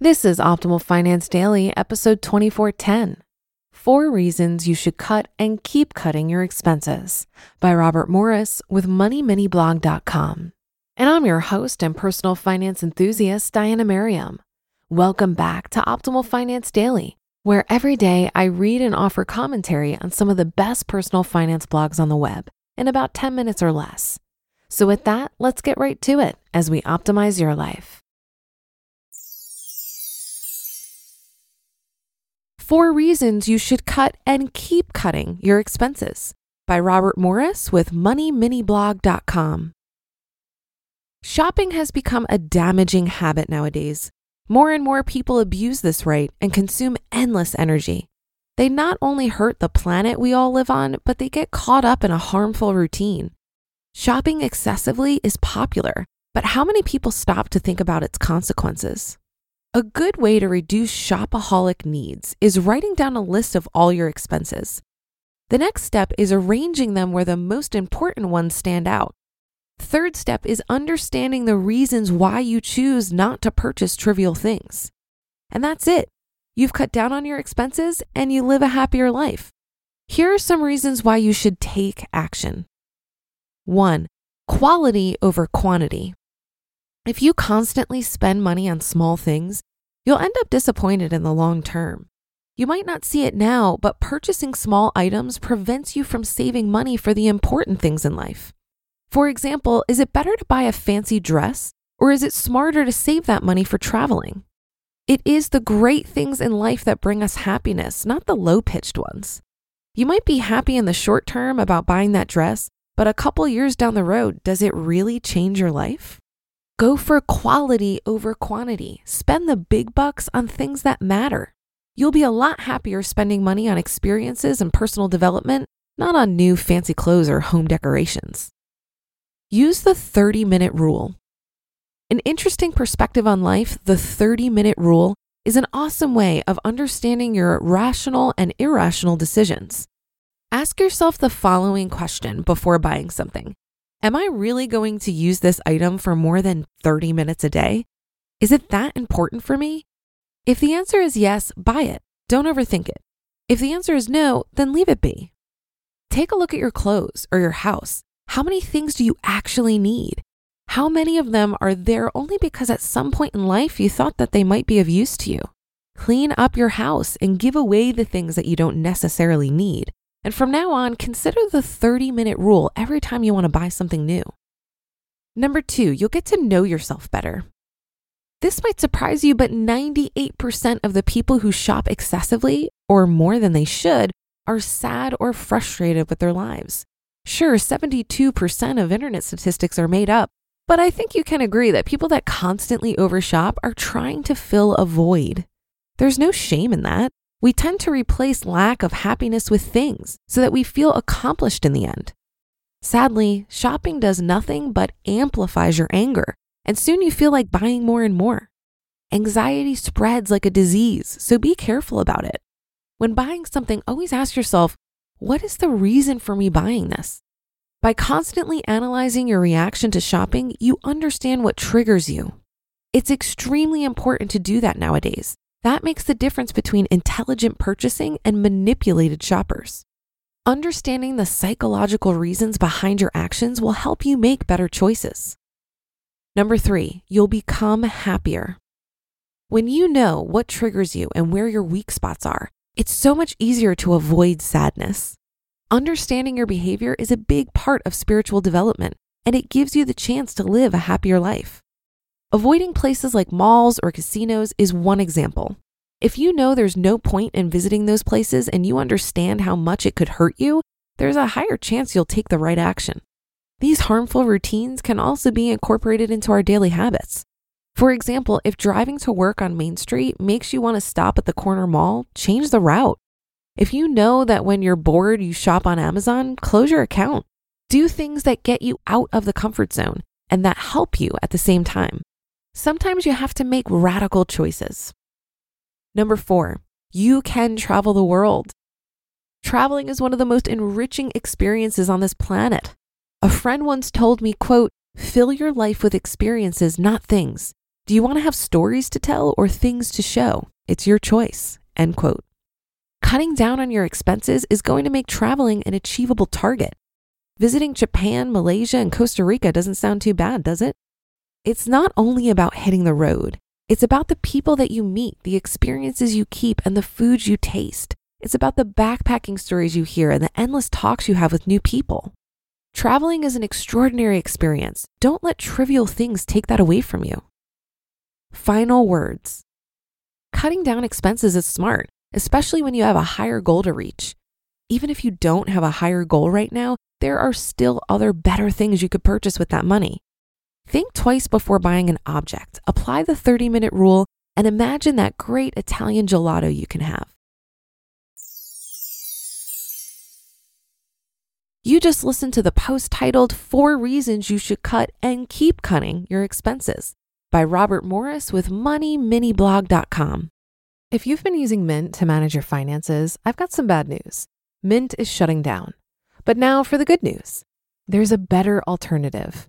This is Optimal Finance Daily, episode 2410. Four Reasons You Should Cut and Keep Cutting Your Expenses by Robert Morris with MoneyMiniBlog.com. And I'm your host and personal finance enthusiast, Diana Merriam. Welcome back to Optimal Finance Daily, where every day I read and offer commentary on some of the best personal finance blogs on the web in about 10 minutes or less. So, with that, let's get right to it as we optimize your life. Four Reasons You Should Cut and Keep Cutting Your Expenses by Robert Morris with MoneyMiniBlog.com. Shopping has become a damaging habit nowadays. More and more people abuse this right and consume endless energy. They not only hurt the planet we all live on, but they get caught up in a harmful routine. Shopping excessively is popular, but how many people stop to think about its consequences? A good way to reduce shopaholic needs is writing down a list of all your expenses. The next step is arranging them where the most important ones stand out. Third step is understanding the reasons why you choose not to purchase trivial things. And that's it. You've cut down on your expenses and you live a happier life. Here are some reasons why you should take action. 1. Quality over quantity. If you constantly spend money on small things, you'll end up disappointed in the long term. You might not see it now, but purchasing small items prevents you from saving money for the important things in life. For example, is it better to buy a fancy dress or is it smarter to save that money for traveling? It is the great things in life that bring us happiness, not the low pitched ones. You might be happy in the short term about buying that dress, but a couple years down the road, does it really change your life? Go for quality over quantity. Spend the big bucks on things that matter. You'll be a lot happier spending money on experiences and personal development, not on new fancy clothes or home decorations. Use the 30 minute rule. An interesting perspective on life, the 30 minute rule is an awesome way of understanding your rational and irrational decisions. Ask yourself the following question before buying something Am I really going to use this item for more than 30 minutes a day? Is it that important for me? If the answer is yes, buy it. Don't overthink it. If the answer is no, then leave it be. Take a look at your clothes or your house. How many things do you actually need? How many of them are there only because at some point in life you thought that they might be of use to you? Clean up your house and give away the things that you don't necessarily need. And from now on, consider the 30 minute rule every time you want to buy something new. Number two, you'll get to know yourself better. This might surprise you, but 98% of the people who shop excessively or more than they should are sad or frustrated with their lives. Sure, 72% of internet statistics are made up, but I think you can agree that people that constantly overshop are trying to fill a void. There's no shame in that. We tend to replace lack of happiness with things so that we feel accomplished in the end. Sadly, shopping does nothing but amplifies your anger, and soon you feel like buying more and more. Anxiety spreads like a disease, so be careful about it. When buying something, always ask yourself, what is the reason for me buying this? By constantly analyzing your reaction to shopping, you understand what triggers you. It's extremely important to do that nowadays That makes the difference between intelligent purchasing and manipulated shoppers. Understanding the psychological reasons behind your actions will help you make better choices. Number three, you'll become happier. When you know what triggers you and where your weak spots are, it's so much easier to avoid sadness. Understanding your behavior is a big part of spiritual development, and it gives you the chance to live a happier life. Avoiding places like malls or casinos is one example. If you know there's no point in visiting those places and you understand how much it could hurt you, there's a higher chance you'll take the right action. These harmful routines can also be incorporated into our daily habits. For example, if driving to work on Main Street makes you want to stop at the corner mall, change the route. If you know that when you're bored you shop on Amazon, close your account. Do things that get you out of the comfort zone and that help you at the same time. Sometimes you have to make radical choices. Number four, you can travel the world. Traveling is one of the most enriching experiences on this planet. A friend once told me, quote, fill your life with experiences, not things. Do you want to have stories to tell or things to show? It's your choice. End quote. Cutting down on your expenses is going to make traveling an achievable target. Visiting Japan, Malaysia, and Costa Rica doesn't sound too bad, does it? It's not only about hitting the road, it's about the people that you meet, the experiences you keep, and the foods you taste. It's about the backpacking stories you hear and the endless talks you have with new people. Traveling is an extraordinary experience. Don't let trivial things take that away from you. Final words Cutting down expenses is smart, especially when you have a higher goal to reach. Even if you don't have a higher goal right now, there are still other better things you could purchase with that money. Think twice before buying an object, apply the 30 minute rule, and imagine that great Italian gelato you can have. You just listened to the post titled Four Reasons You Should Cut and Keep Cutting Your Expenses by Robert Morris with MoneyMiniBlog.com. If you've been using Mint to manage your finances, I've got some bad news. Mint is shutting down. But now for the good news there's a better alternative.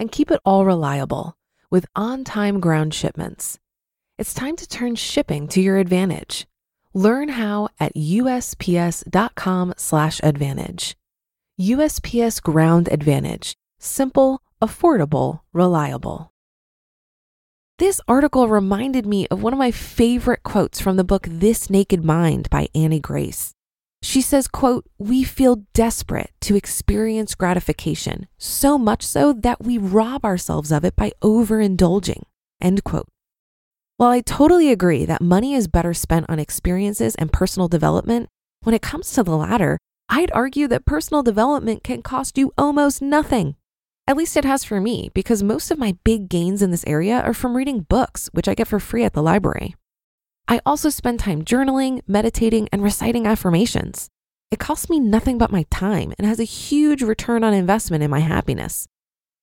And keep it all reliable with on time ground shipments. It's time to turn shipping to your advantage. Learn how at USPS.com/slash advantage. USPS Ground Advantage. Simple, affordable, reliable. This article reminded me of one of my favorite quotes from the book This Naked Mind by Annie Grace. She says, quote, we feel desperate to experience gratification, so much so that we rob ourselves of it by overindulging, end quote. While I totally agree that money is better spent on experiences and personal development, when it comes to the latter, I'd argue that personal development can cost you almost nothing. At least it has for me, because most of my big gains in this area are from reading books, which I get for free at the library. I also spend time journaling, meditating, and reciting affirmations. It costs me nothing but my time and has a huge return on investment in my happiness.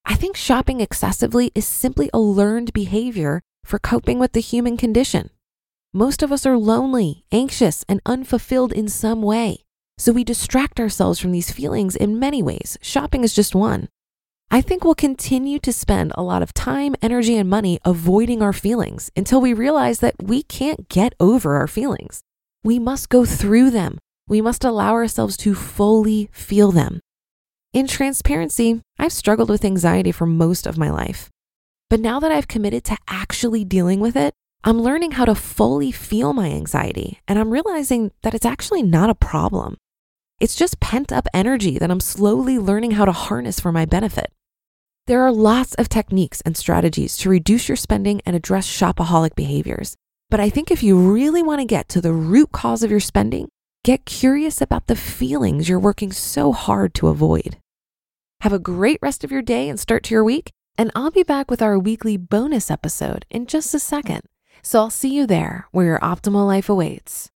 I think shopping excessively is simply a learned behavior for coping with the human condition. Most of us are lonely, anxious, and unfulfilled in some way. So we distract ourselves from these feelings in many ways. Shopping is just one. I think we'll continue to spend a lot of time, energy, and money avoiding our feelings until we realize that we can't get over our feelings. We must go through them. We must allow ourselves to fully feel them. In transparency, I've struggled with anxiety for most of my life. But now that I've committed to actually dealing with it, I'm learning how to fully feel my anxiety, and I'm realizing that it's actually not a problem. It's just pent up energy that I'm slowly learning how to harness for my benefit. There are lots of techniques and strategies to reduce your spending and address shopaholic behaviors. But I think if you really want to get to the root cause of your spending, get curious about the feelings you're working so hard to avoid. Have a great rest of your day and start to your week. And I'll be back with our weekly bonus episode in just a second. So I'll see you there where your optimal life awaits.